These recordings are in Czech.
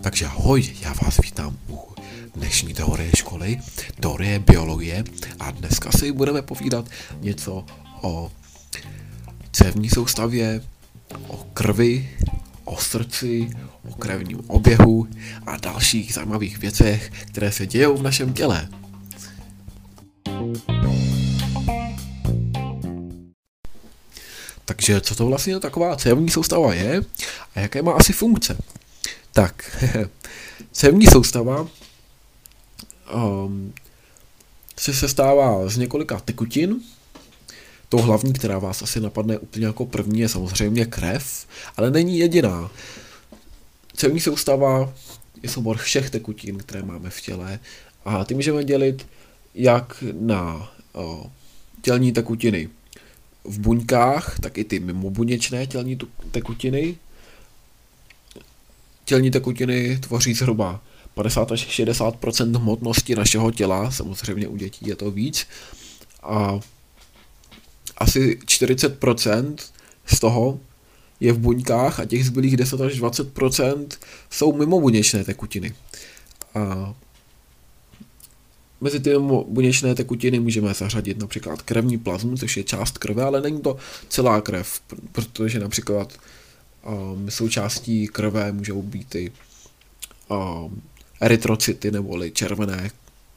Takže ahoj, já vás vítám u dnešní teorie školy, teorie biologie a dneska si budeme povídat něco o cévní soustavě, o krvi, o srdci, o krevním oběhu a dalších zajímavých věcech, které se dějou v našem těle. Takže co to vlastně taková cévní soustava je a jaké má asi funkce? Tak, cévní soustava um, se sestává z několika tekutin. To hlavní, která vás asi napadne úplně jako první, je samozřejmě krev, ale není jediná. Cévní soustava je soubor všech tekutin, které máme v těle a ty můžeme dělit jak na o, tělní tekutiny v buňkách, tak i ty mimobuněčné tělní tekutiny. Tělní tekutiny tvoří zhruba 50 až 60 hmotnosti našeho těla, samozřejmě u dětí je to víc. A asi 40% z toho je v buňkách a těch zbylých 10 až 20% jsou mimobuněčné tekutiny. A Mezi ty buněčné tekutiny můžeme zařadit například krevní plazmu, což je část krve, ale není to celá krev, protože například um, součástí krve můžou být i um, erytrocity neboli červené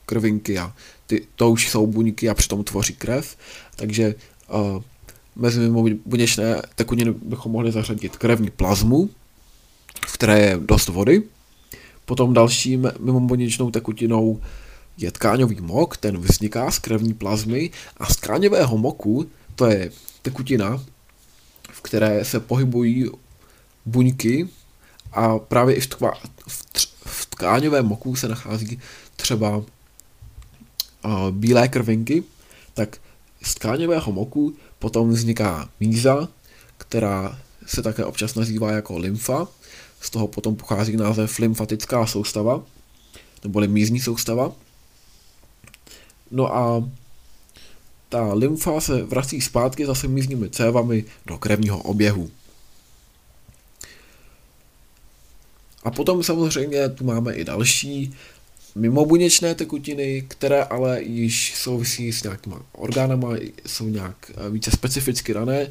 krvinky a ty, to už jsou buňky a přitom tvoří krev, takže uh, mezi buněčné tekutiny bychom mohli zařadit krevní plazmu, v které je dost vody, potom dalším mimobuněčnou tekutinou je tkáňový mok, ten vzniká z krevní plazmy a z tkáňového moku, to je tekutina, v které se pohybují buňky a právě i v, tkva, v, tř, v tkáňovém moku se nachází třeba uh, bílé krvinky, tak z tkáňového moku potom vzniká míza, která se také občas nazývá jako lymfa, z toho potom pochází název lymfatická soustava, neboli mízní soustava. No a ta lymfa se vrací zpátky zase mízními cévami do krevního oběhu. A potom samozřejmě tu máme i další mimobuněčné tekutiny, které ale již souvisí s nějakýma orgánama, jsou nějak eh, více specificky dané.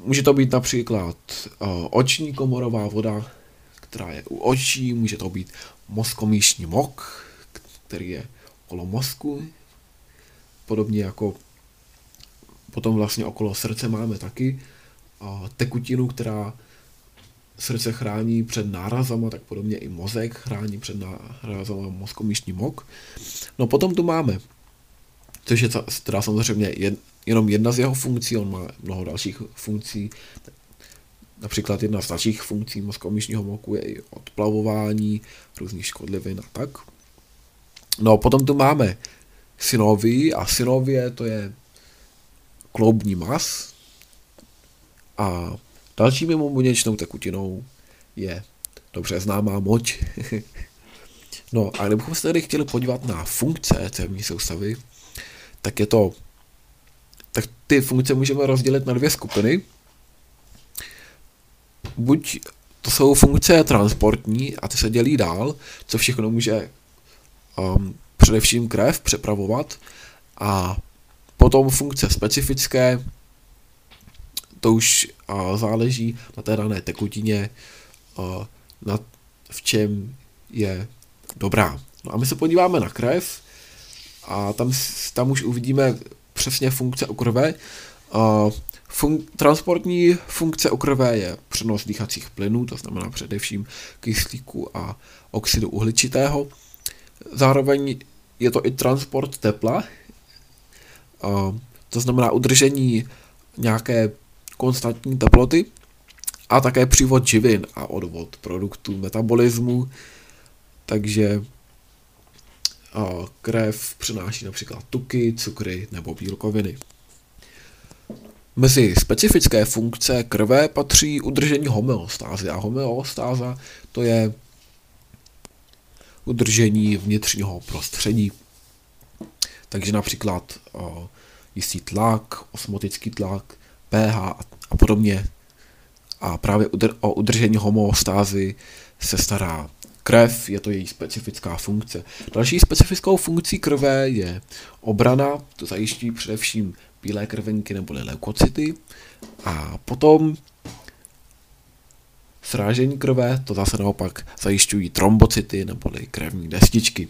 Může to být například uh, oční komorová voda, která je u očí, může to být mozkomíšní mok, který je okolo mozku, podobně jako potom vlastně okolo srdce máme taky tekutinu, která srdce chrání před nárazama, tak podobně i mozek chrání před nárazama mozkomíšní mok. No potom tu máme, což je teda samozřejmě jen, jenom jedna z jeho funkcí, on má mnoho dalších funkcí, například jedna z dalších funkcí mozkomíšního moku je i odplavování různých škodlivin a tak. No potom tu máme synovii a synovie to je kloubní mas a další mimobuněčnou tekutinou je dobře známá moč. no a kdybychom se tady chtěli podívat na funkce cévní soustavy, tak je to tak ty funkce můžeme rozdělit na dvě skupiny. Buď to jsou funkce transportní a ty se dělí dál, co všechno může um, především krev přepravovat a potom funkce specifické, to už záleží na té dané tekutině, na, v čem je dobrá. No a my se podíváme na krev a tam, tam už uvidíme přesně funkce u krve. Uh, fun- transportní funkce u krve je přenos dýchacích plynů, to znamená především kyslíku a oxidu uhličitého. Zároveň je to i transport tepla, to znamená udržení nějaké konstantní teploty a také přívod živin a odvod produktů metabolismu, takže krev přináší například tuky, cukry nebo bílkoviny. Mezi specifické funkce krve patří udržení homeostázy a homeostáza to je udržení vnitřního prostředí. Takže například o, jistý tlak, osmotický tlak, pH a, a podobně a právě o udržení homeostázy se stará krev, je to její specifická funkce. Další specifickou funkcí krve je obrana, to zajišťují především bílé krvenky nebo leukocyty. A potom srážení krve, to zase naopak zajišťují trombocyty neboli krevní destičky.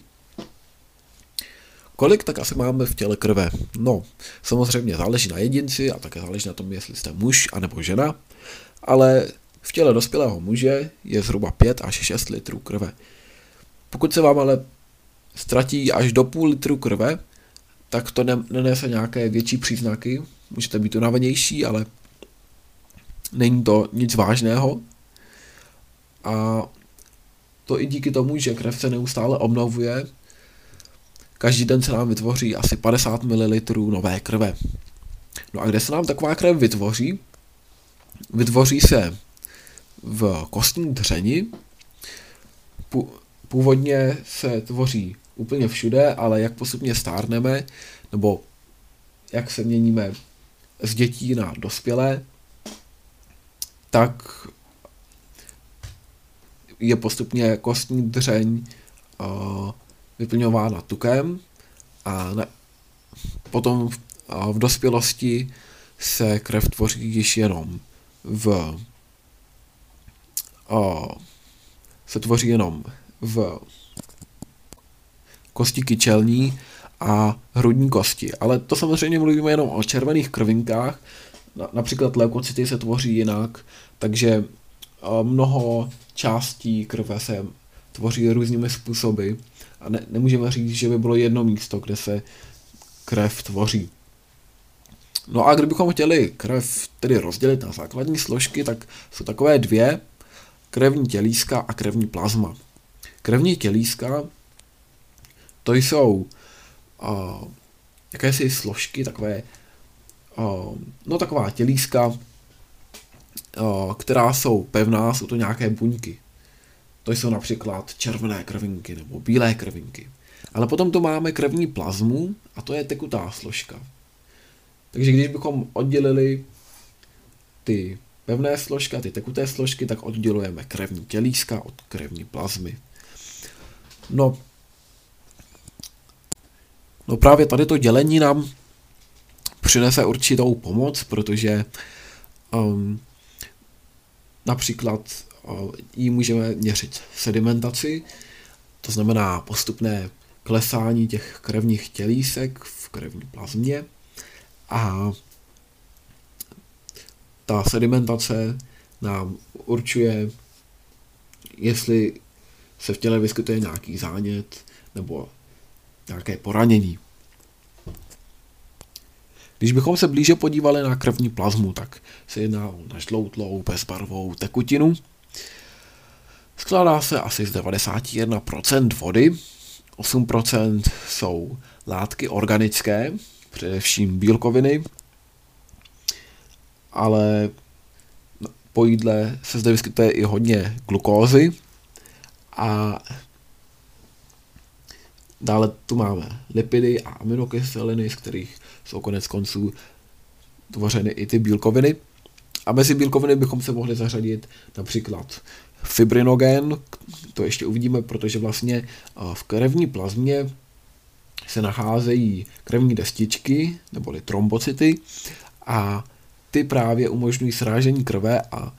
Kolik tak asi máme v těle krve? No, samozřejmě záleží na jedinci a také záleží na tom, jestli jste muž anebo žena, ale v těle dospělého muže je zhruba 5 až 6 litrů krve. Pokud se vám ale ztratí až do půl litru krve, tak to nenese nějaké větší příznaky. Můžete být unavenější, ale není to nic vážného. A to i díky tomu, že krev se neustále obnovuje. Každý den se nám vytvoří asi 50 ml nové krve. No a kde se nám taková krev vytvoří? Vytvoří se v kostní dřeni. Původně se tvoří úplně všude, ale jak postupně stárneme, nebo jak se měníme z dětí na dospělé, tak je postupně kostní dřeň uh, vyplňována tukem a ne, potom v, uh, v dospělosti se krev tvoří již jenom v uh, se tvoří jenom v kosti kyčelní a hrudní kosti. Ale to samozřejmě mluvíme jenom o červených krvinkách, například leukocyty se tvoří jinak, takže mnoho částí krve se tvoří různými způsoby a ne, nemůžeme říct, že by bylo jedno místo, kde se krev tvoří. No a kdybychom chtěli krev tedy rozdělit na základní složky, tak jsou takové dvě, krevní tělíska a krevní plazma. Krevní tělíska to jsou uh, jakési složky, takové, uh, no taková tělíska, která jsou pevná, jsou to nějaké buňky. To jsou například červené krvinky nebo bílé krvinky. Ale potom tu máme krevní plazmu a to je tekutá složka. Takže když bychom oddělili ty pevné složky a ty tekuté složky, tak oddělujeme krevní tělíska od krevní plazmy. No, no právě tady to dělení nám přinese určitou pomoc, protože um, například uh, jí můžeme měřit sedimentaci, to znamená postupné klesání těch krevních tělísek v krevní plazmě a ta sedimentace nám určuje, jestli se v těle vyskytuje nějaký zánět nebo nějaké poranění. Když bychom se blíže podívali na krevní plazmu, tak se jedná o nažloutlou, bezbarvou tekutinu. Skládá se asi z 91% vody, 8% jsou látky organické, především bílkoviny, ale po jídle se zde vyskytuje i hodně glukózy a dále tu máme lipidy a aminokyseliny, z kterých jsou konec konců tvořeny i ty bílkoviny. A mezi bílkoviny bychom se mohli zařadit například fibrinogen, to ještě uvidíme, protože vlastně v krevní plazmě se nacházejí krevní destičky, neboli trombocyty, a ty právě umožňují srážení krve a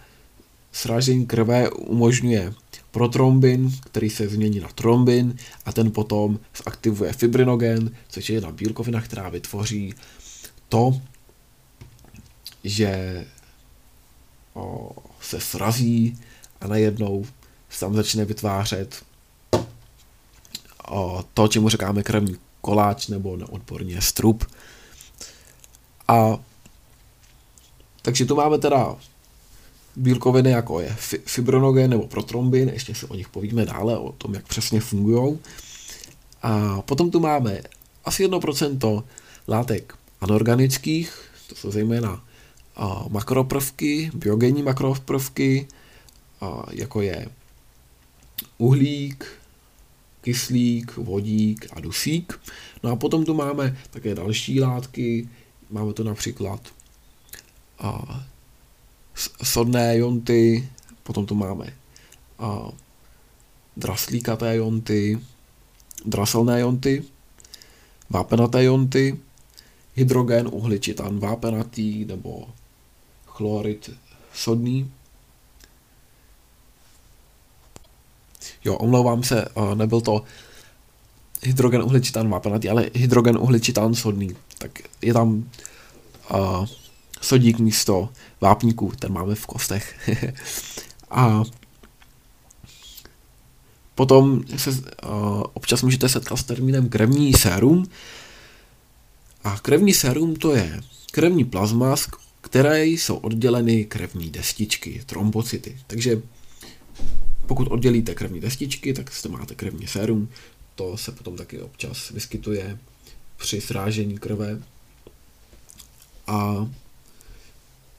srážení krve umožňuje protrombin, který se změní na trombin a ten potom zaktivuje fibrinogen, což je jedna bílkovina, která vytvoří to, že o, se srazí a najednou se tam začne vytvářet o, to, čemu říkáme krevní koláč nebo neodborně strup. A takže tu máme teda bílkoviny, jako je fibronogen nebo protrombin, ještě si o nich povíme dále, o tom, jak přesně fungují. A potom tu máme asi 1% látek anorganických, to jsou zejména makroprvky, biogenní makroprvky, jako je uhlík, kyslík, vodík a dusík. No a potom tu máme také další látky, máme tu například sodné jonty, potom tu máme a draslíkaté jonty, draselné jonty, vápenaté jonty, hydrogen, uhličitan vápenatý nebo chlorid sodný. Jo, omlouvám se, nebyl to hydrogen uhličitan vápenatý, ale hydrogen uhličitan sodný. Tak je tam uh, sodík místo vápníků, ten máme v kostech. a potom se uh, občas můžete setkat s termínem krevní sérum. A krevní sérum to je krevní plazma, z které jsou odděleny krevní destičky, trombocyty. Takže pokud oddělíte krevní destičky, tak jste máte krevní sérum. To se potom taky občas vyskytuje při srážení krve. A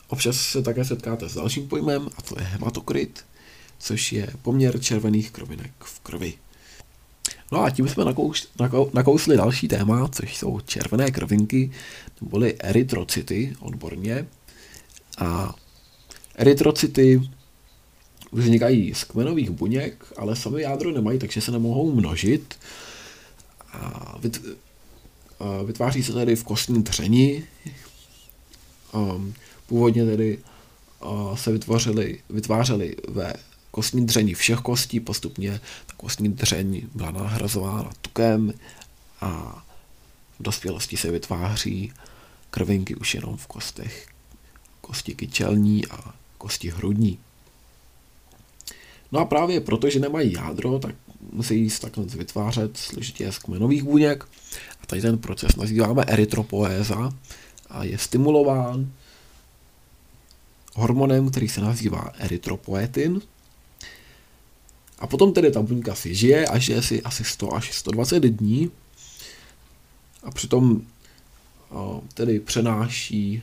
občas se také setkáte s dalším pojmem, a to je hematokrit, což je poměr červených krovinek v krvi. No a tím jsme nakous, nakou, nakousli další téma, což jsou červené krvinky, neboli erytrocity odborně. A erytrocity vznikají z kmenových buněk, ale sami jádro nemají, takže se nemohou množit. A vytváří se tedy v kostní dřeni. Původně tedy se vytvořily, vytvářely ve kostní dření všech kostí, postupně ta kostní dřeň byla nahrazována tukem a v dospělosti se vytváří krvinky už jenom v kostech kosti kyčelní a kosti hrudní. No a právě proto, že nemají jádro, tak musí se takhle vytvářet složitě z kmenových buněk. A tady ten proces nazýváme erytropoéza a je stimulován hormonem, který se nazývá erytropoetin. A potom tedy ta buňka si žije a žije si asi 100 až 120 dní a přitom tedy přenáší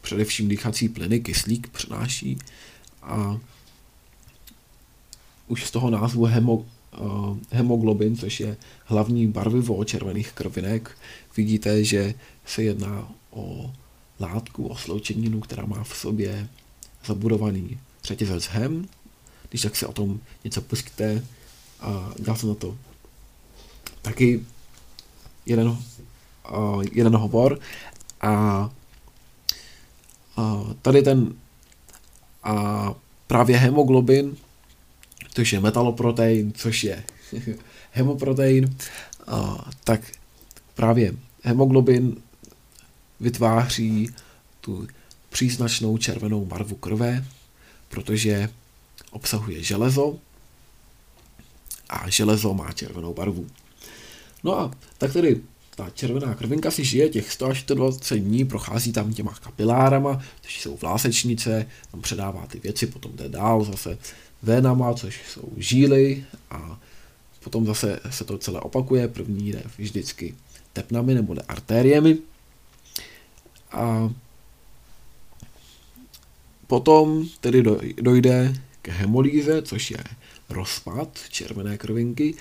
především dýchací plyny, kyslík přenáší a už z toho názvu hemo, hemoglobin, což je hlavní barvivo červených krvinek, vidíte, že se jedná o látku, o sloučeninu, která má v sobě zabudovaný řetězec hem. Když tak se o tom něco pustíte a dá se na to taky jeden, uh, jeden hovor a uh, tady ten a právě hemoglobin což je metaloprotein, což je hemoprotein, a, tak právě hemoglobin vytváří tu příznačnou červenou barvu krve, protože obsahuje železo a železo má červenou barvu. No a tak tedy ta červená krvinka si žije těch 100 až 120 dní, prochází tam těma kapilárama, což jsou vlásečnice, tam předává ty věci, potom jde dál zase vénama, což jsou žíly a potom zase se to celé opakuje. První jde vždycky tepnami nebo artériemi. A potom tedy dojde k hemolýze, což je rozpad červené krvinky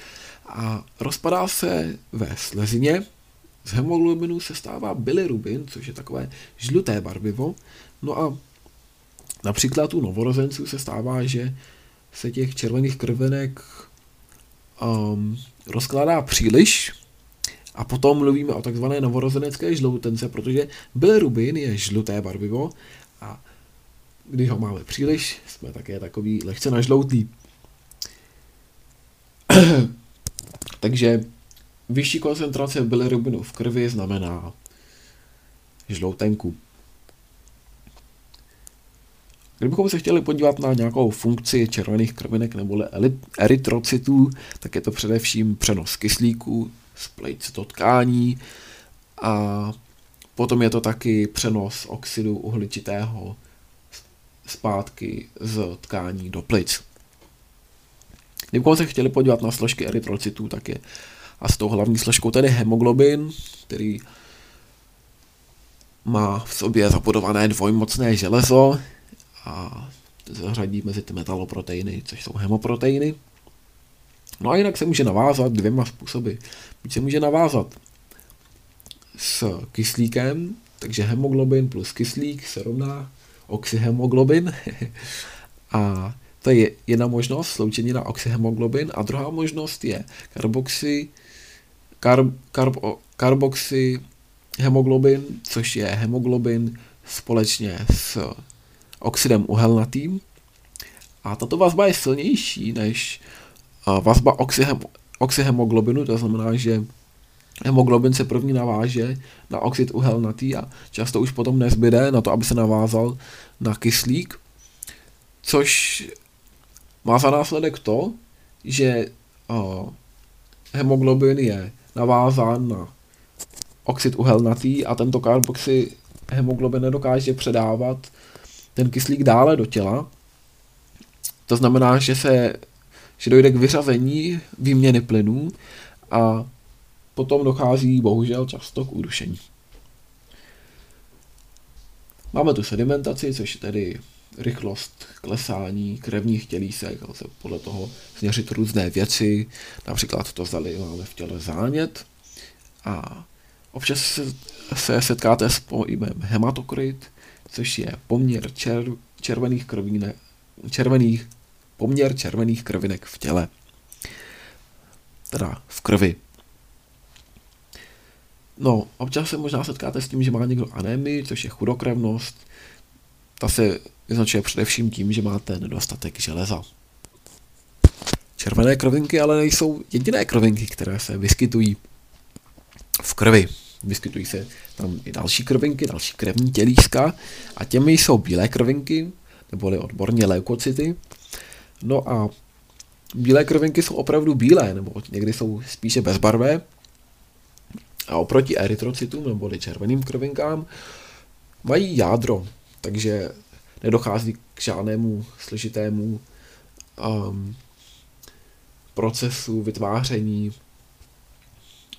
a rozpadá se ve slezině. Z hemoglobinu se stává bilirubin, což je takové žluté barvivo. No a například u novorozenců se stává, že se těch červených krvenek um, rozkládá příliš a potom mluvíme o takzvané novorozenecké žloutence, protože bilirubin je žluté barvivo a když ho máme příliš, jsme také takový lehce nažloutý. Takže vyšší koncentrace bilirubinu v krvi znamená žloutenku. Kdybychom se chtěli podívat na nějakou funkci červených krvinek nebo erytrocitů, tak je to především přenos kyslíku z plejc do tkání a potom je to taky přenos oxidu uhličitého zpátky z tkání do plic. Kdybychom se chtěli podívat na složky erytrocitů, tak je a s tou hlavní složkou tedy hemoglobin, který má v sobě zabudované dvojmocné železo, a zařadí mezi ty metaloproteiny, což jsou hemoproteiny. No a jinak se může navázat dvěma způsoby. Se může navázat s kyslíkem, takže hemoglobin plus kyslík se rovná oxyhemoglobin. a to je jedna možnost, sloučení na oxyhemoglobin. A druhá možnost je karboxy, karb, karb, karboxy hemoglobin, což je hemoglobin společně s oxidem uhelnatým. A tato vazba je silnější než vazba oxyhem, oxyhemoglobinu, to znamená, že hemoglobin se první naváže na oxid uhelnatý a často už potom nezbyde na to, aby se navázal na kyslík, což má za následek to, že uh, hemoglobin je navázán na oxid uhelnatý a tento karboxy hemoglobin nedokáže předávat ten kyslík dále do těla. To znamená, že se že dojde k vyřazení výměny plynů a potom dochází bohužel často k udušení. Máme tu sedimentaci, což je tedy rychlost klesání krevních tělísek, lze podle toho změřit různé věci, například to zdali máme v těle zánět a občas se, se setkáte s pojmem hematokrit, což je poměr čer, červených krvínek, červených, poměr červených krvinek v těle. Teda v krvi. No, občas se možná setkáte s tím, že má někdo anémii, což je chudokrevnost. Ta se vyznačuje především tím, že máte nedostatek železa. Červené krvinky ale nejsou jediné krvinky, které se vyskytují v krvi. Vyskytují se tam i další krvinky, další krevní tělíska a těmi jsou bílé krvinky, neboli odborně leukocyty. No a bílé krvinky jsou opravdu bílé, nebo někdy jsou spíše bezbarvé. A oproti erytrocytům, neboli červeným krvinkám, mají jádro, takže nedochází k žádnému složitému um, procesu vytváření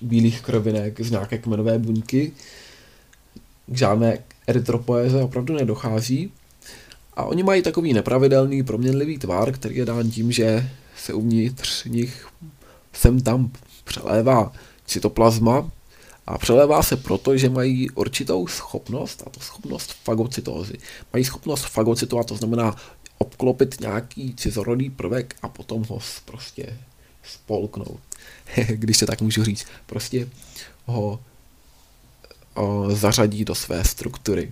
bílých krvinek z nějaké kmenové buňky. K žádné erytropoéze opravdu nedochází. A oni mají takový nepravidelný, proměnlivý tvar, který je dán tím, že se uvnitř nich sem tam přelévá cytoplazma, a přelévá se proto, že mají určitou schopnost, a to schopnost fagocytózy. Mají schopnost fagocytovat, to znamená obklopit nějaký cizorodý prvek a potom ho prostě spolknout. Když se tak můžu říct. Prostě ho o, zařadí do své struktury.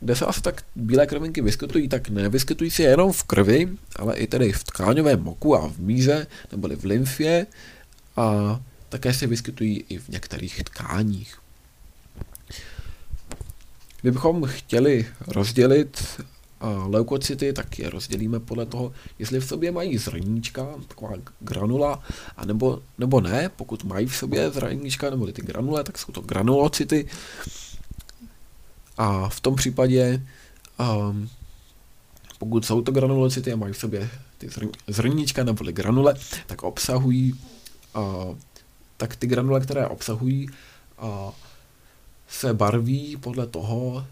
Kde se asi tak bílé krvinky vyskytují, tak nevyskytují se jenom v krvi, ale i tedy v tkáňovém moku a v míze, neboli v lymfě. A také se vyskytují i v některých tkáních. Kdybychom chtěli rozdělit leukocyty, tak je rozdělíme podle toho, jestli v sobě mají zrníčka, taková granula, a nebo, ne. Pokud mají v sobě zrníčka nebo ty granule, tak jsou to granulocyty. A v tom případě, um, pokud jsou to granulocyty a mají v sobě ty zrníčka nebo granule, tak obsahují uh, tak ty granule, které obsahují, se barví podle toho,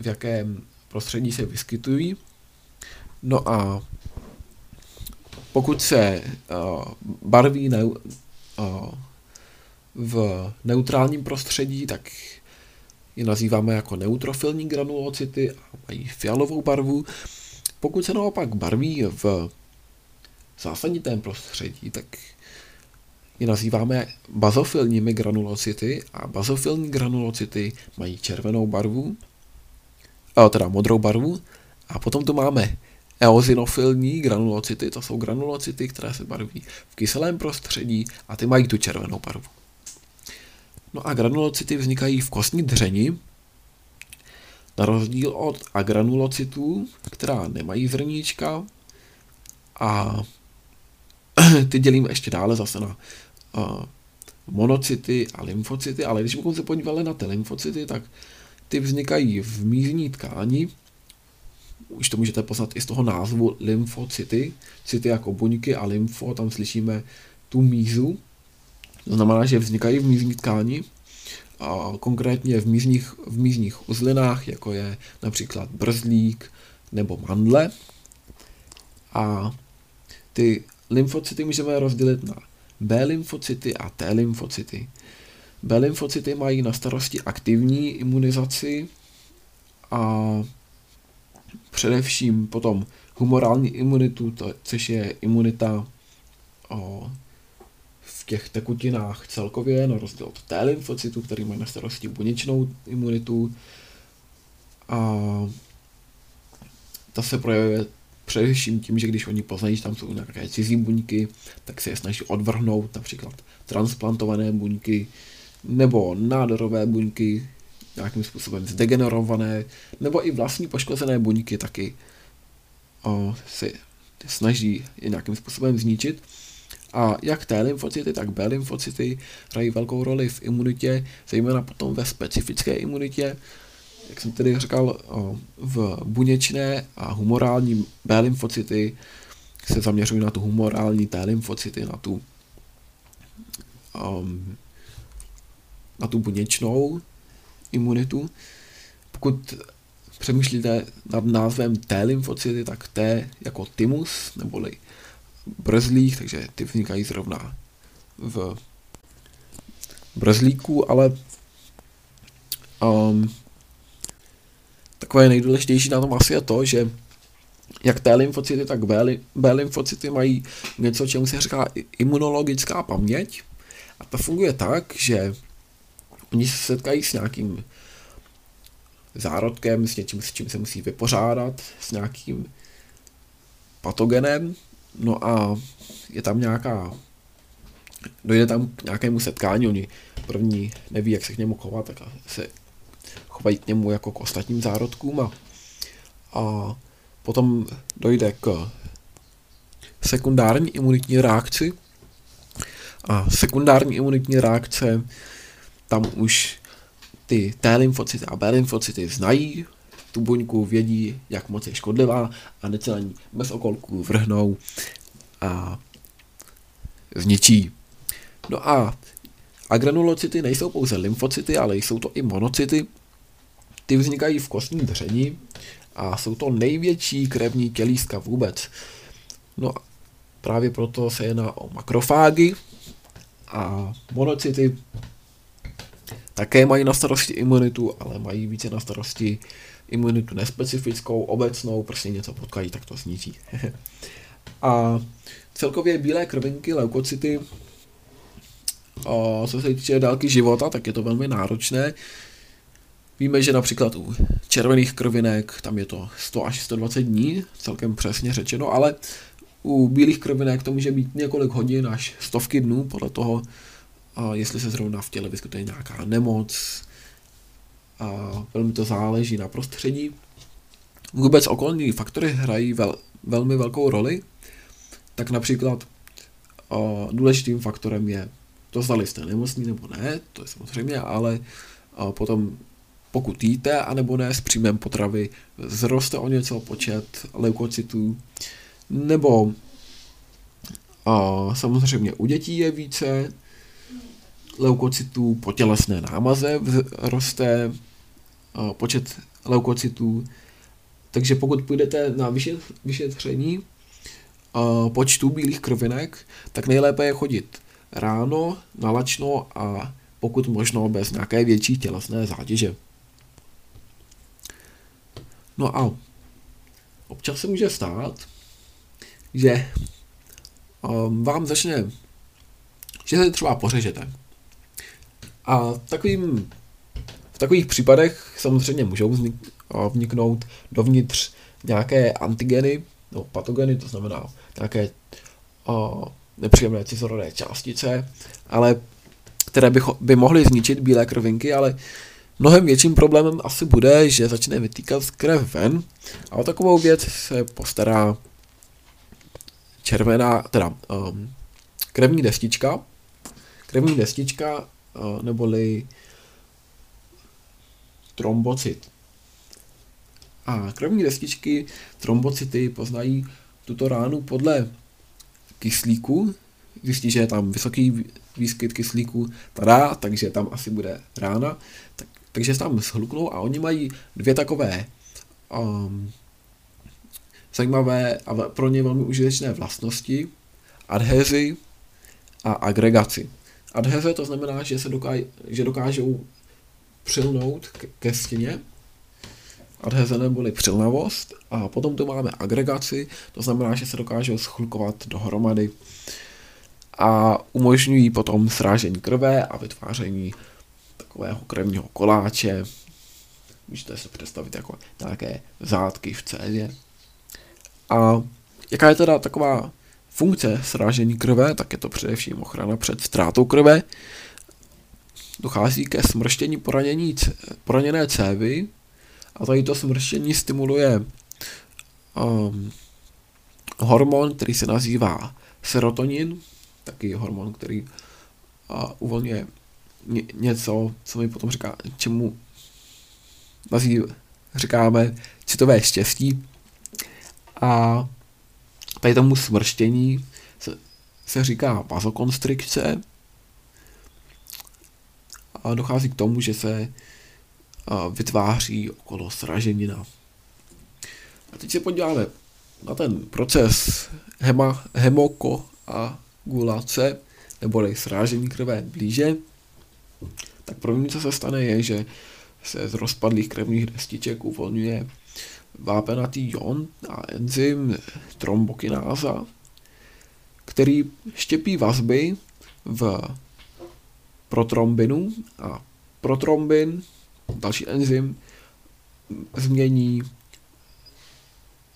v jakém prostředí se vyskytují. No a pokud se barví ne, v neutrálním prostředí, tak je nazýváme jako neutrofilní granulocyty a mají fialovou barvu. Pokud se naopak barví v zásaditém prostředí, tak je nazýváme bazofilními granulocyty a bazofilní granulocyty mají červenou barvu, teda modrou barvu a potom tu máme eozinofilní granulocyty, to jsou granulocyty, které se barví v kyselém prostředí a ty mají tu červenou barvu. No a granulocyty vznikají v kostní dřeni, na rozdíl od agranulocytů, která nemají zrníčka a ty dělíme ještě dále zase na uh, monocyty a lymfocyty, ale když bychom se podívali na ty lymfocyty, tak ty vznikají v mízní tkáni, už to můžete poznat i z toho názvu lymfocyty, city jako buňky a lymfo, tam slyšíme tu mízu, to znamená, že vznikají v mízní tkáni, a konkrétně v mízních, v mízních uzlinách, jako je například brzlík nebo mandle. A ty lymfocyty můžeme rozdělit na B lymfocyty a T lymfocyty. B lymfocyty mají na starosti aktivní imunizaci a především potom humorální imunitu, to, což je imunita o, v těch tekutinách celkově, na rozdíl od T lymfocytu, který mají na starosti buněčnou imunitu. A ta se projevuje především tím, že když oni poznají, že tam jsou nějaké cizí buňky, tak se je snaží odvrhnout, například transplantované buňky nebo nádorové buňky, nějakým způsobem zdegenerované, nebo i vlastní poškozené buňky taky o, si snaží je nějakým způsobem zničit. A jak T lymfocyty, tak B lymfocyty hrají velkou roli v imunitě, zejména potom ve specifické imunitě, jak jsem tedy říkal, v buněčné a humorální B lymfocyty se zaměřují na tu humorální T lymfocyty, na tu, um, na tu buněčnou imunitu. Pokud přemýšlíte nad názvem T lymfocyty, tak T jako tymus, neboli brzlích, takže ty vznikají zrovna v brzlíku, ale um, takové nejdůležitější na tom asi je to, že jak T lymfocyty, tak B, lymfocyty mají něco, čemu se říká imunologická paměť. A to funguje tak, že oni se setkají s nějakým zárodkem, s něčím, s čím se musí vypořádat, s nějakým patogenem, no a je tam nějaká, dojde tam k nějakému setkání, oni první neví, jak se k němu chovat, tak se chovají k němu jako k ostatním zárodkům a, a potom dojde k sekundární imunitní reakci. A sekundární imunitní reakce tam už ty T lymfocyty a B lymfocyty znají tu buňku, vědí, jak moc je škodlivá a hned se na ní bez okolků vrhnou a zničí. No a a granulocyty nejsou pouze lymfocyty, ale jsou to i monocyty. Ty vznikají v kostní dřeni a jsou to největší krevní tělíska vůbec. No právě proto se jedná o makrofágy a monocyty také mají na starosti imunitu, ale mají více na starosti imunitu nespecifickou, obecnou, prostě něco potkají, tak to zničí. a celkově bílé krvinky, leukocyty, a co se týče délky života, tak je to velmi náročné. Víme, že například u červených krvinek tam je to 100 až 120 dní, celkem přesně řečeno, ale u bílých krvinek to může být několik hodin až stovky dnů, podle toho, jestli se zrovna v těle vyskytuje nějaká nemoc, a velmi to záleží na prostředí. Vůbec okolní faktory hrají vel, velmi velkou roli, tak například a, důležitým faktorem je to, zdali jste nemocný nebo ne, to je samozřejmě, ale a, potom pokud jíte a nebo ne s příjmem potravy, zroste o něco počet leukocytů, nebo a, samozřejmě u dětí je více leukocytů po tělesné námaze roste počet leukocytů. Takže pokud půjdete na vyšetření počtu bílých krvinek, tak nejlépe je chodit ráno, nalačno a pokud možno bez nějaké větší tělesné zátěže. No a občas se může stát, že vám začne, že se třeba pořežete. A takovým, v takových případech samozřejmě můžou vniknout dovnitř nějaké antigeny, nebo patogeny, to znamená nějaké o, nepříjemné cizorodé částice, ale které by, by mohly zničit bílé krvinky, ale mnohem větším problémem asi bude, že začne vytýkat krev ven a o takovou věc se postará červená, teda um, krevní destička. Krevní destička neboli trombocyt. A krevní destičky trombocyty poznají tuto ránu podle kyslíku, zjistí, že je tam vysoký výskyt kyslíku, tada, takže tam asi bude rána, tak, takže se tam shluknou a oni mají dvě takové um, zajímavé a pro ně velmi užitečné vlastnosti, adhezi a agregaci. Adheze to znamená, že, se dokáž, že dokážou přilnout ke, stěně adheze neboli přilnavost a potom tu máme agregaci, to znamená, že se dokážou schlukovat dohromady a umožňují potom srážení krve a vytváření takového krevního koláče. Můžete si představit jako nějaké zátky v cévě. A jaká je teda taková funkce srážení krve, tak je to především ochrana před ztrátou krve. Dochází ke smrštění poranění, poraněné cévy a tady to smrštění stimuluje um, hormon, který se nazývá serotonin, taky hormon, který uh, uvolňuje ně, něco, co mi potom říká, čemu nazýv, říkáme citové štěstí. A tady tomu smrštění se, se říká vazokonstrikce dochází k tomu, že se vytváří okolo sraženina. A teď se podíváme na ten proces hema, hemokoagulace, neboli srážení krve blíže. Tak první, co se stane, je, že se z rozpadlých krevních destiček uvolňuje vápenatý ion a enzym trombokináza, který štěpí vazby v protrombinu a protrombin, další enzym, změní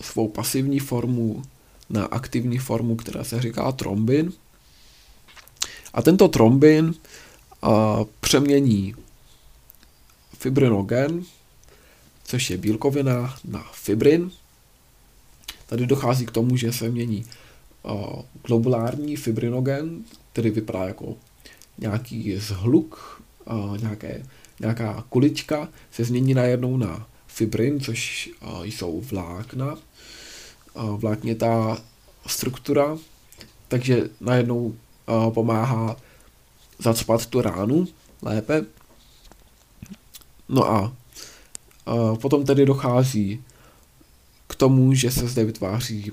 svou pasivní formu na aktivní formu, která se říká trombin. A tento trombin a, přemění fibrinogen, což je bílkovina, na fibrin. Tady dochází k tomu, že se mění uh, globulární fibrinogen, který vypadá jako nějaký zhluk, nějaké, nějaká kulička, se změní najednou na fibrin, což jsou vlákna, vláknětá struktura, takže najednou pomáhá zacpat tu ránu lépe. No a potom tedy dochází k tomu, že se zde vytváří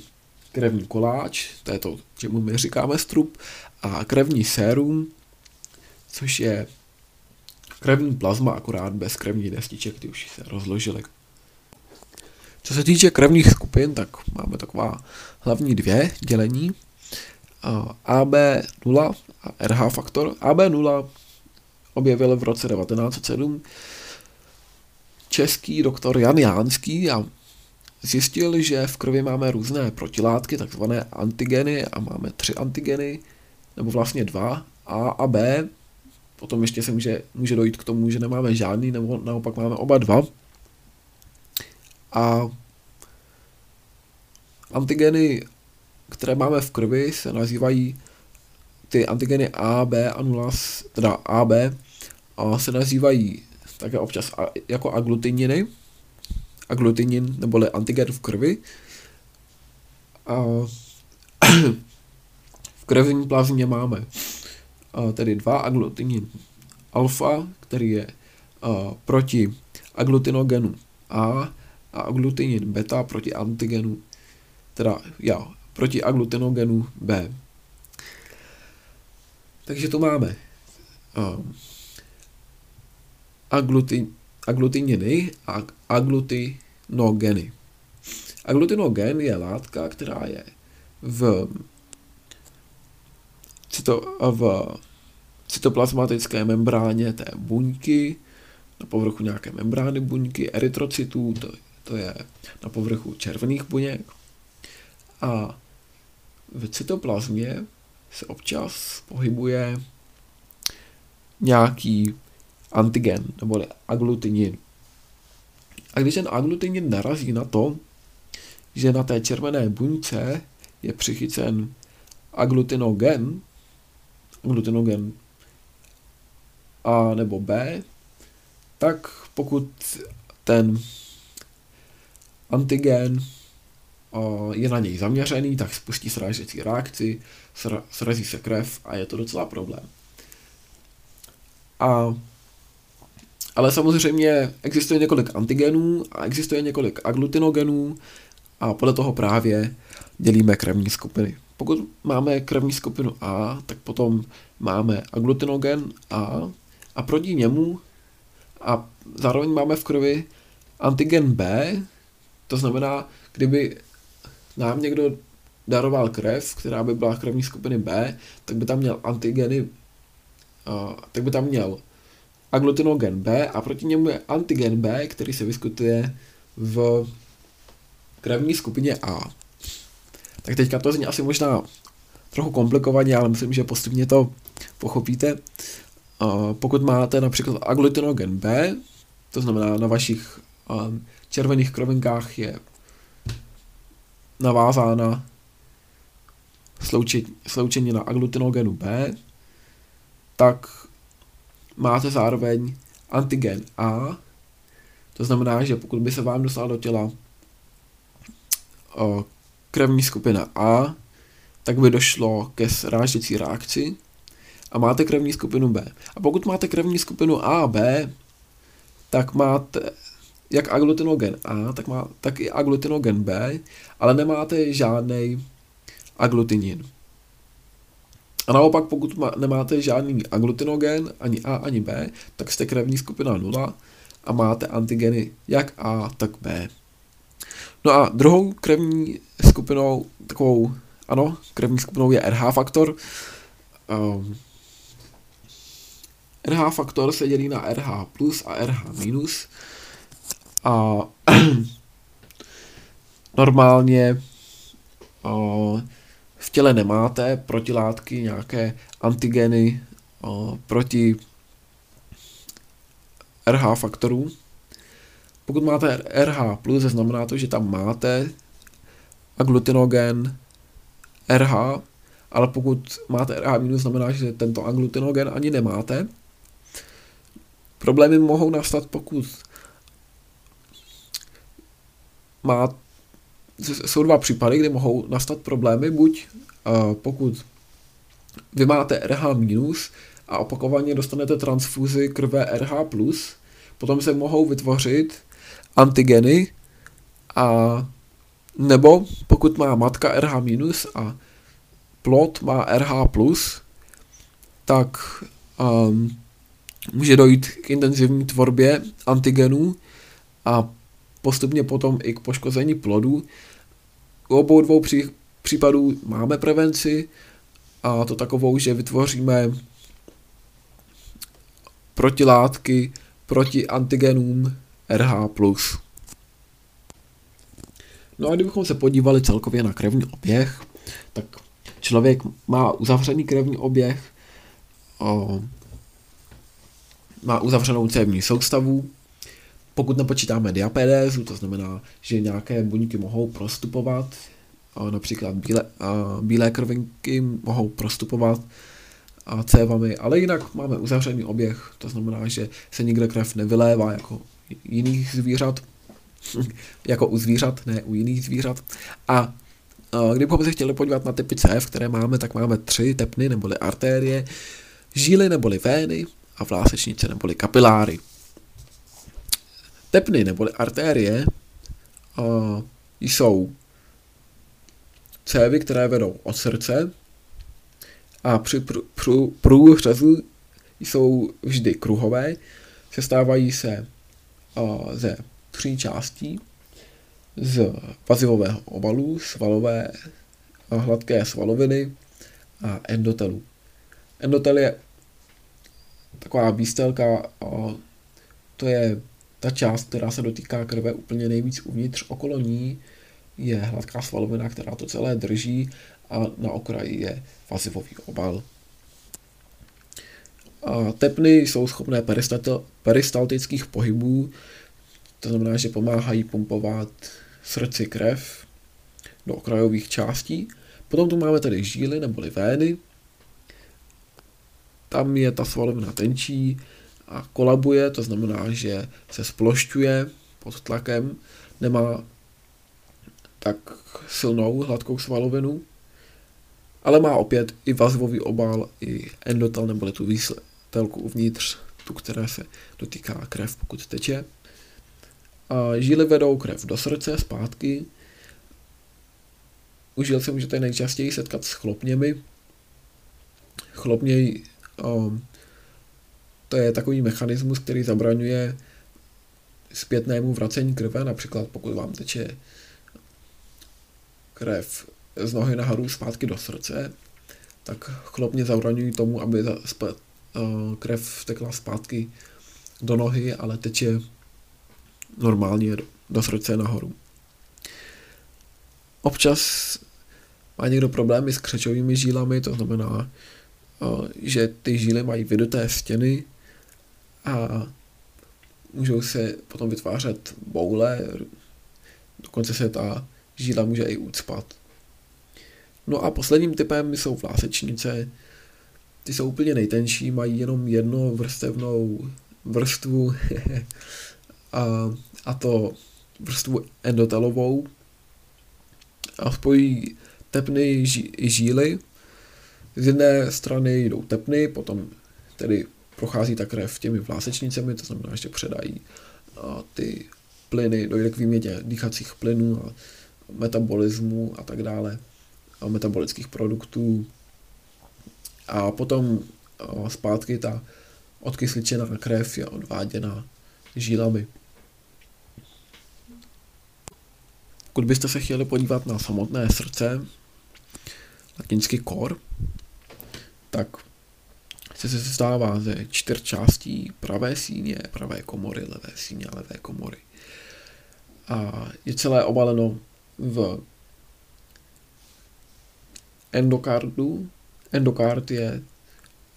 krevní koláč, to je to, čemu my říkáme strup, a krevní sérum, což je krevní plazma, akorát bez krevní destiček, ty už se rozložily. Co se týče krevních skupin, tak máme taková hlavní dvě dělení. AB0 a RH faktor. AB0 objevil v roce 1907 český doktor Jan Jánský a zjistil, že v krvi máme různé protilátky, takzvané antigeny a máme tři antigeny, nebo vlastně dva, A a B. Potom ještě se může, může dojít k tomu, že nemáme žádný, nebo naopak máme oba dva. A antigeny, které máme v krvi, se nazývají ty antigeny A, B a 0, teda A, B, a se nazývají také občas jako aglutininy, aglutinin neboli antigen v krvi. A v krevní plazmě máme tedy dva aglutinin alfa, který je proti aglutinogenu A a aglutinin beta proti antigenu, teda já, proti aglutinogenu B. Takže tu máme aglutin, aglutininy a aglutinogeny. Aglutinogen je látka, která je v, cito, v cytoplazmatické membráně té buňky, na povrchu nějaké membrány buňky, erytrocytů, to, to je na povrchu červených buněk. A v cytoplazmě se občas pohybuje nějaký antigen, neboli aglutinin. A když ten aglutinin narazí na to, že na té červené buňce je přichycen aglutinogen, aglutinogen A nebo B, tak pokud ten antigen je na něj zaměřený, tak spustí srážecí reakci, srazí se krev a je to docela problém. A ale samozřejmě existuje několik antigenů a existuje několik aglutinogenů a podle toho právě dělíme krevní skupiny. Pokud máme krevní skupinu A, tak potom máme aglutinogen A a proti němu a zároveň máme v krvi antigen B, to znamená, kdyby nám někdo daroval krev, která by byla krevní skupiny B, tak by tam měl antigeny, uh, tak by tam měl aglutinogen B a proti němu je antigen B, který se vyskytuje v krevní skupině A. Tak teďka to zní asi možná trochu komplikovaně, ale myslím, že postupně to pochopíte. Pokud máte například aglutinogen B, to znamená na vašich červených krovinkách je navázána sloučení na aglutinogenu B, tak máte zároveň antigen A, to znamená, že pokud by se vám dostala do těla krevní skupina A, tak by došlo ke srážecí reakci a máte krevní skupinu B. A pokud máte krevní skupinu A a B, tak máte jak aglutinogen A, tak, má, tak i aglutinogen B, ale nemáte žádný aglutinin. A naopak, pokud má, nemáte žádný aglutinogen, ani A, ani B, tak jste krevní skupina 0 a máte antigeny jak A, tak B. No a druhou krevní skupinou, takovou, ano, krevní skupinou je RH faktor. Um, RH faktor se dělí na RH plus a RH minus. A normálně uh, v těle nemáte protilátky, nějaké antigeny uh, proti RH faktorů. Pokud máte RH+, znamená to, že tam máte aglutinogen RH, ale pokud máte RH-, znamená, že tento aglutinogen ani nemáte. Problémy mohou nastat, pokud má, jsou dva případy, kdy mohou nastat problémy, buď uh, pokud vy máte RH a opakovaně dostanete transfuzi krve RH+, potom se mohou vytvořit antigeny a nebo pokud má matka RH a plod má RH+, tak um, může dojít k intenzivní tvorbě antigenů a postupně potom i k poškození plodu. U obou dvou pří, případů máme prevenci a to takovou, že vytvoříme protilátky proti antigenům RH+. No a kdybychom se podívali celkově na krevní oběh, tak člověk má uzavřený krevní oběh, o, má uzavřenou cévní soustavu, pokud nepočítáme diapedézu, to znamená, že nějaké buňky mohou prostupovat, například bílé, bílé krvinky mohou prostupovat cévami, ale jinak máme uzavřený oběh, to znamená, že se nikde krev nevylévá jako jiných zvířat, jako u zvířat, ne u jiných zvířat. A kdybychom se chtěli podívat na typy cév, které máme, tak máme tři tepny neboli artérie, žíly neboli vény a vlásečnice neboli kapiláry. Tepny neboli artérie jsou cévy, které vedou od srdce a při pr- pr- průřezu jsou vždy kruhové, sestávají se ze tří částí z vazivového obalu, svalové a hladké svaloviny a endotelu. Endotel je taková výstelka, to je ta část, která se dotýká krve úplně nejvíc uvnitř, okolo ní je hladká svalovina, která to celé drží a na okraji je vazivový obal. A tepny jsou schopné peristaltických pohybů, to znamená, že pomáhají pumpovat srdci krev do okrajových částí. Potom tu máme tedy žíly neboli vény. Tam je ta svalovina tenčí, a kolabuje, to znamená, že se splošťuje pod tlakem, nemá tak silnou hladkou svalovinu, ale má opět i vazvový obal, i endotel neboli tu výstelku uvnitř, tu, které se dotýká krev, pokud teče. A žíly vedou krev do srdce, zpátky. U žil se můžete nejčastěji setkat s chlopněmi. Chlopně um, to je takový mechanismus, který zabraňuje zpětnému vracení krve, například pokud vám teče krev z nohy nahoru zpátky do srdce, tak chlopně zabraňují tomu, aby krev tekla zpátky do nohy, ale teče normálně do srdce nahoru. Občas má někdo problémy s křečovými žílami, to znamená, že ty žíly mají vyduté stěny a můžou se potom vytvářet boule, dokonce se ta žíla může i ucpat. No a posledním typem jsou vlásečnice. Ty jsou úplně nejtenší, mají jenom jedno vrstevnou vrstvu a, a to vrstvu endotelovou a spojí tepny i žíly. Z jedné strany jdou tepny, potom tedy prochází ta krev těmi vlásečnicemi, to znamená, že předají a ty plyny, dojde k výměně dýchacích plynů a metabolismu a tak dále, a metabolických produktů. A potom zpátky ta odkysličená krev je odváděna žílami. Pokud byste se chtěli podívat na samotné srdce, latinsky kor, tak se sestává ze čtyř částí pravé síně, pravé komory, levé síně a levé komory. A je celé obaleno v endokardu. Endokard je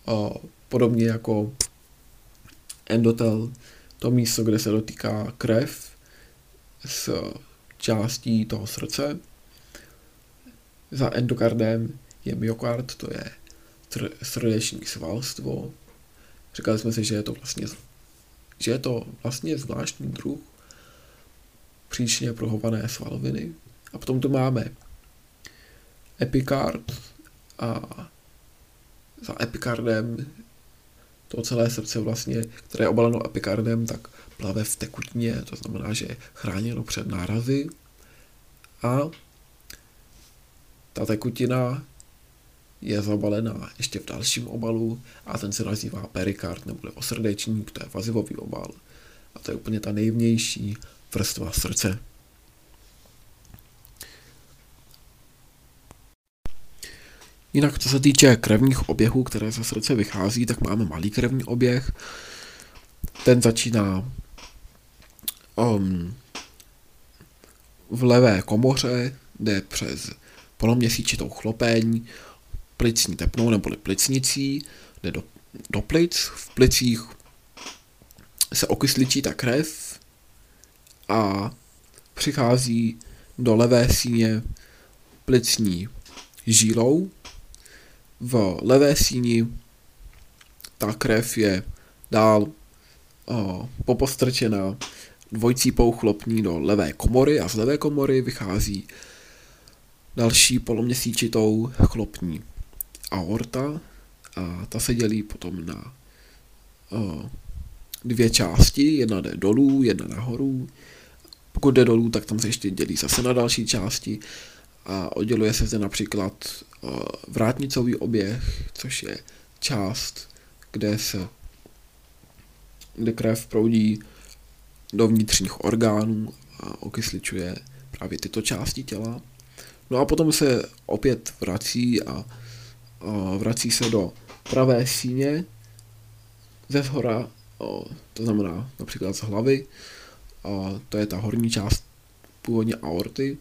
o, podobně jako endotel, to místo, kde se dotýká krev s částí toho srdce. Za endokardem je myokard, to je srdeční svalstvo. Říkali jsme si, že je to vlastně, že je to vlastně zvláštní druh příčně prohované svaloviny. A potom tu máme epikard a za epikardem to celé srdce vlastně, které je obaleno epikardem, tak plave v tekutině, to znamená, že je chráněno před nárazy a ta tekutina je zabalená ještě v dalším obalu a ten se nazývá perikard nebo osrdečník, to je vazivový obal. A to je úplně ta nejvnější vrstva srdce. Jinak, co se týče krevních oběhů, které ze srdce vychází, tak máme malý krevní oběh. Ten začíná um, v levé komoře, jde přes poloměsíčitou chlopeň, plicní tepnou neboli plicnicí, jde do, do plic, v plicích se okysličí ta krev a přichází do levé síně plicní žílou. V levé síni. Ta krev je dál o, popostrčena dvojcípou chlopní do levé komory a z levé komory vychází další poloměsíčitou chlopní aorta a ta se dělí potom na o, dvě části, jedna jde dolů, jedna nahoru. Pokud jde dolů, tak tam se ještě dělí zase na další části a odděluje se zde například vrátnicový oběh, což je část, kde se kde krev proudí do vnitřních orgánů a okysličuje právě tyto části těla. No a potom se opět vrací a vrací se do pravé síně ze zhora, to znamená například z hlavy, to je ta horní část původně aorty,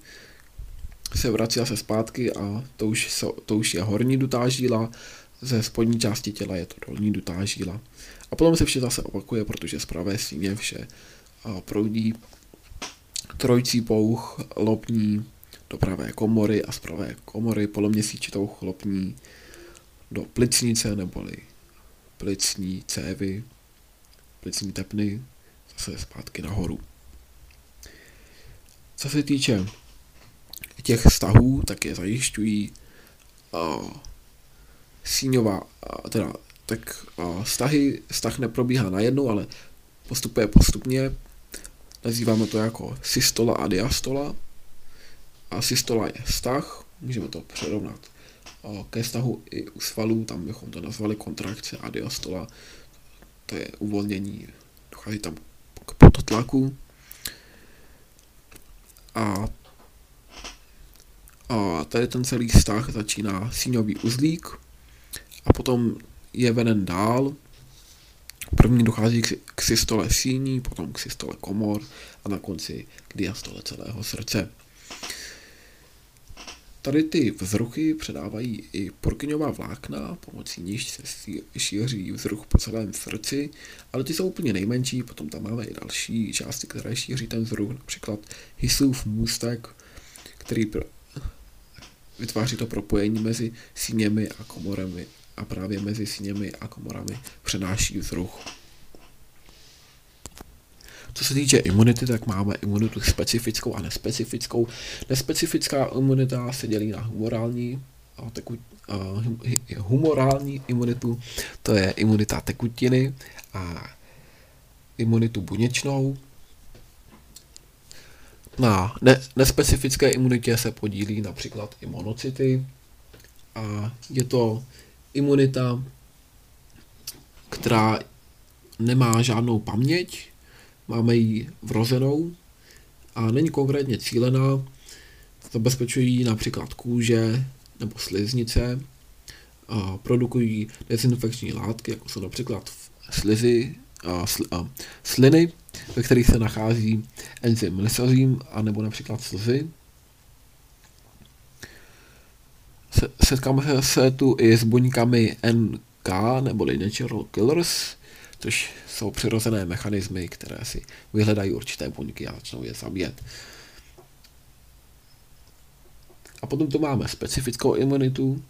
se vrací zase zpátky a to už, to už je horní dutá žíla, ze spodní části těla je to dolní dutá žíla. A potom se vše zase opakuje, protože z pravé síně vše proudí trojcí pouch lopní do pravé komory a z pravé komory poloměsíčitou chlopní do plicnice neboli plicní cévy, plicní tepny, zase zpátky nahoru. Co se týče těch vztahů, tak je zajišťují uh, síňová, uh, teda tak uh, vztahy, vztah neprobíhá najednou, ale postupuje postupně. Nazýváme to jako systola a diastola. A systola je vztah, můžeme to přerovnat ke vztahu i u svalů, tam bychom to nazvali kontrakce a diastola, to je uvolnění, dochází tam k pototlaku. A, a tady ten celý vztah začíná síňový uzlík a potom je veden dál. První dochází k, systole síní, potom k systole komor a na konci k diastole celého srdce. Tady ty vzruchy předávají i porkyňová vlákna, pomocí níž se šíří vzruch po celém srdci, ale ty jsou úplně nejmenší, potom tam máme i další části, které šíří ten vzruch, například Hysův můstek, který vytváří to propojení mezi síněmi a komorami a právě mezi síněmi a komorami přenáší vzruch. Co se týče imunity, tak máme imunitu specifickou a nespecifickou. Nespecifická imunita se dělí na humorální a teku, uh, humorální imunitu, to je imunita tekutiny a imunitu buněčnou. Na ne, nespecifické imunitě se podílí například i monocyty a je to imunita, která nemá žádnou paměť, máme ji vrozenou a není konkrétně cílená, zabezpečují například kůže nebo sliznice, a produkují dezinfekční látky, jako jsou například slizy, a, sl, a, sliny, ve kterých se nachází enzym lysozím, anebo například slzy. Se, setkáme se tu i s buňkami NK, neboli Natural Killers, což jsou přirozené mechanismy, které si vyhledají určité buňky a začnou je zabíjet. A potom tu máme specifickou imunitu,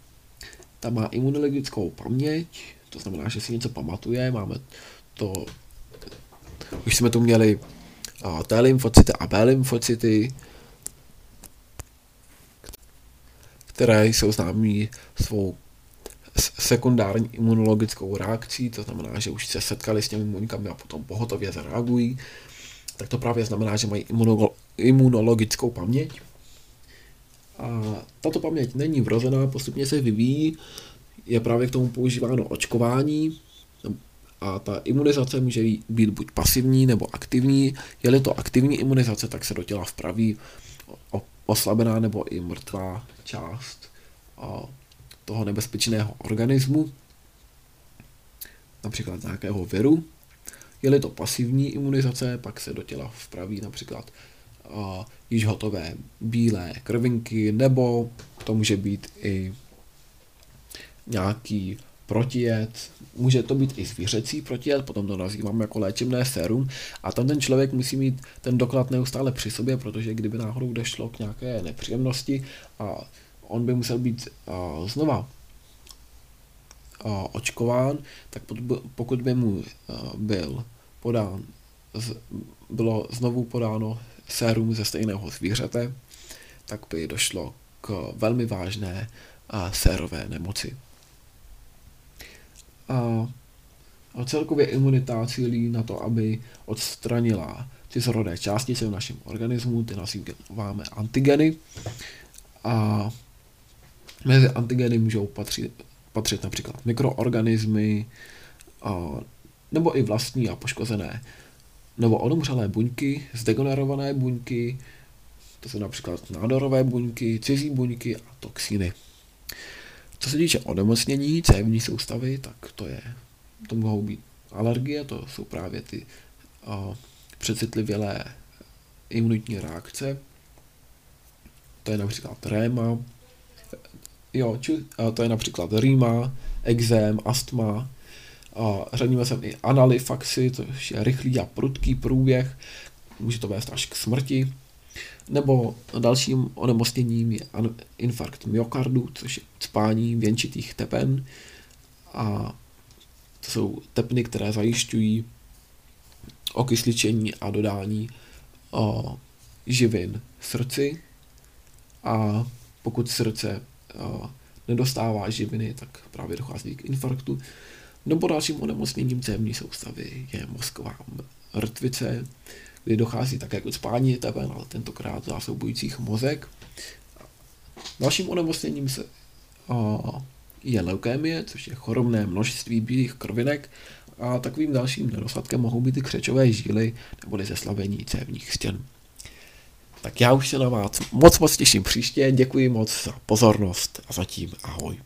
ta má imunologickou paměť, to znamená, že si něco pamatuje, máme to, už jsme tu měli T lymfocyty a B lymfocyty, které jsou známí svou sekundární imunologickou reakcí, to znamená, že už se setkali s těmi imunikami a potom pohotově zareagují, tak to právě znamená, že mají imunologickou paměť. A tato paměť není vrozená, postupně se vyvíjí, je právě k tomu používáno očkování a ta imunizace může být buď pasivní nebo aktivní. Je-li to aktivní imunizace, tak se do těla vpraví oslabená nebo i mrtvá část toho nebezpečného organismu, například nějakého viru. Je-li to pasivní imunizace, pak se do těla vpraví například již hotové bílé krvinky, nebo to může být i nějaký protijed, může to být i zvířecí protijed, potom to nazýváme jako léčebné sérum a tam ten člověk musí mít ten doklad neustále při sobě, protože kdyby náhodou došlo k nějaké nepříjemnosti a on by musel být uh, znova uh, očkován, tak pokud by mu uh, byl podán, z, bylo znovu podáno sérum ze stejného zvířete, tak by došlo k velmi vážné uh, sérové nemoci. A, celkově imunita cílí na to, aby odstranila cizorodé částice v našem organismu, ty nazýváme antigeny. A Mezi antigeny můžou patřit, patřit například mikroorganismy, a, nebo i vlastní a poškozené nebo odumřelé buňky, zdegenerované buňky, to jsou například nádorové buňky, cizí buňky a toxiny. Co se týče onemocnění cévní soustavy, tak to je, to mohou být alergie, to jsou právě ty a, přecitlivělé imunitní reakce, to je například réma, Jo, či, a to je například rýma, exém, astma, a řadíme sem i analifaxy, což je rychlý a prudký průběh, může to vést až k smrti. Nebo dalším onemocněním je infarkt myokardu, což je spání věnčitých tepen. A to jsou tepny, které zajišťují okysličení a dodání o, živin srdci. A pokud srdce nedostává živiny, tak právě dochází k infarktu. Nebo dalším onemocněním cévní soustavy je mozková rtvice, kdy dochází také k spání teben, ale tentokrát zásobujících mozek. Dalším onemocněním se, je leukémie, což je chorobné množství bílých krvinek a takovým dalším nedostatkem mohou být i křečové žíly nebo zeslavení cévních stěn. Tak já už se na vás moc moc těším příště, děkuji moc za pozornost a zatím ahoj.